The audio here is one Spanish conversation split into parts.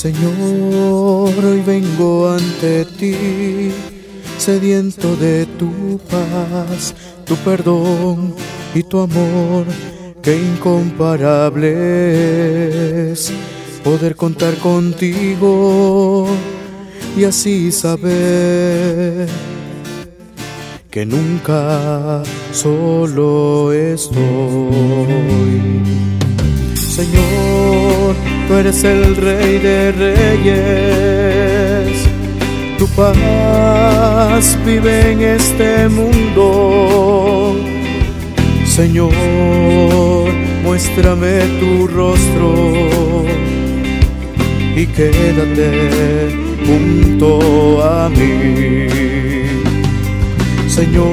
Señor, hoy vengo ante ti, sediento de tu paz, tu perdón y tu amor, que incomparable es poder contar contigo y así saber que nunca solo estoy. Señor, tú eres el rey de reyes, tu paz vive en este mundo. Señor, muéstrame tu rostro y quédate junto a mí. Señor,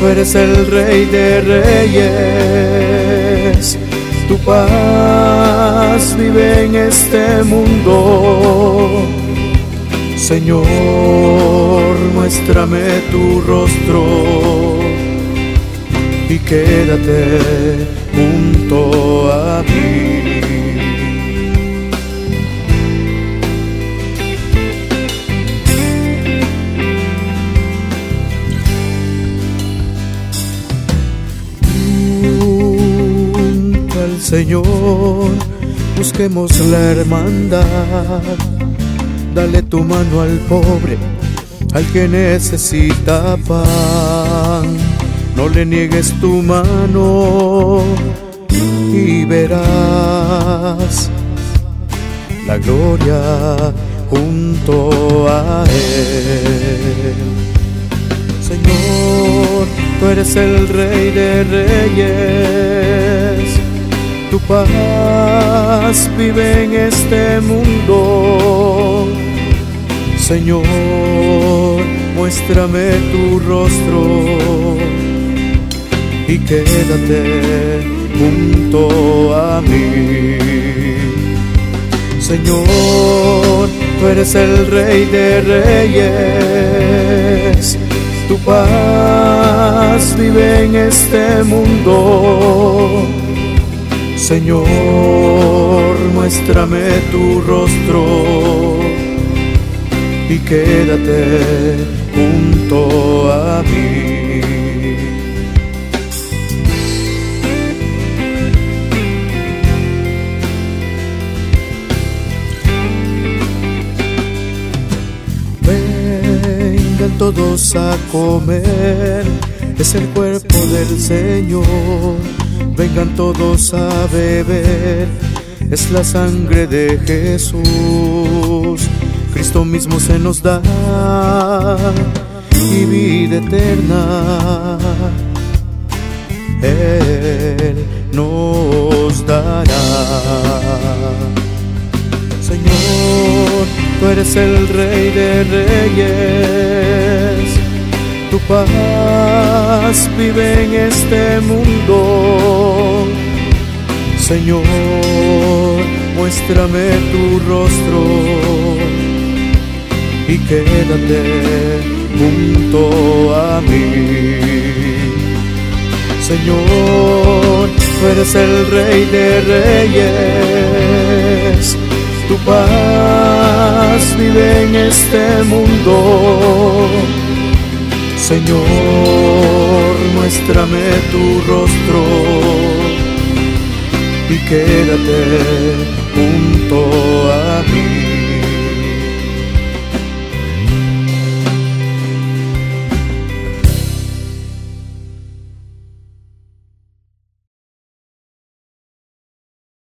tú eres el rey de reyes, tu paz vive en este mundo. Señor, muéstrame tu rostro y quédate junto a mí. Señor, busquemos la hermandad. Dale tu mano al pobre, al que necesita pan. No le niegues tu mano y verás la gloria junto a Él. Señor, tú eres el rey de reyes tu vive en este mundo. Señor, muéstrame tu rostro y quédate junto a mí. Señor, tú eres el rey de reyes, tu paz vive en este mundo Señor, muéstrame tu rostro y quédate junto a mí. Vengan todos a comer, es el cuerpo del Señor vengan todos a beber, es la sangre de Jesús. Cristo mismo se nos da y vida eterna. Él nos dará. Señor, tú eres el rey de reyes tu paz vive en este mundo. Señor, muéstrame tu rostro y quédate junto a mí. Señor, tú eres el rey de reyes, tu paz vive en este mundo Señor, muéstrame tu rostro y quédate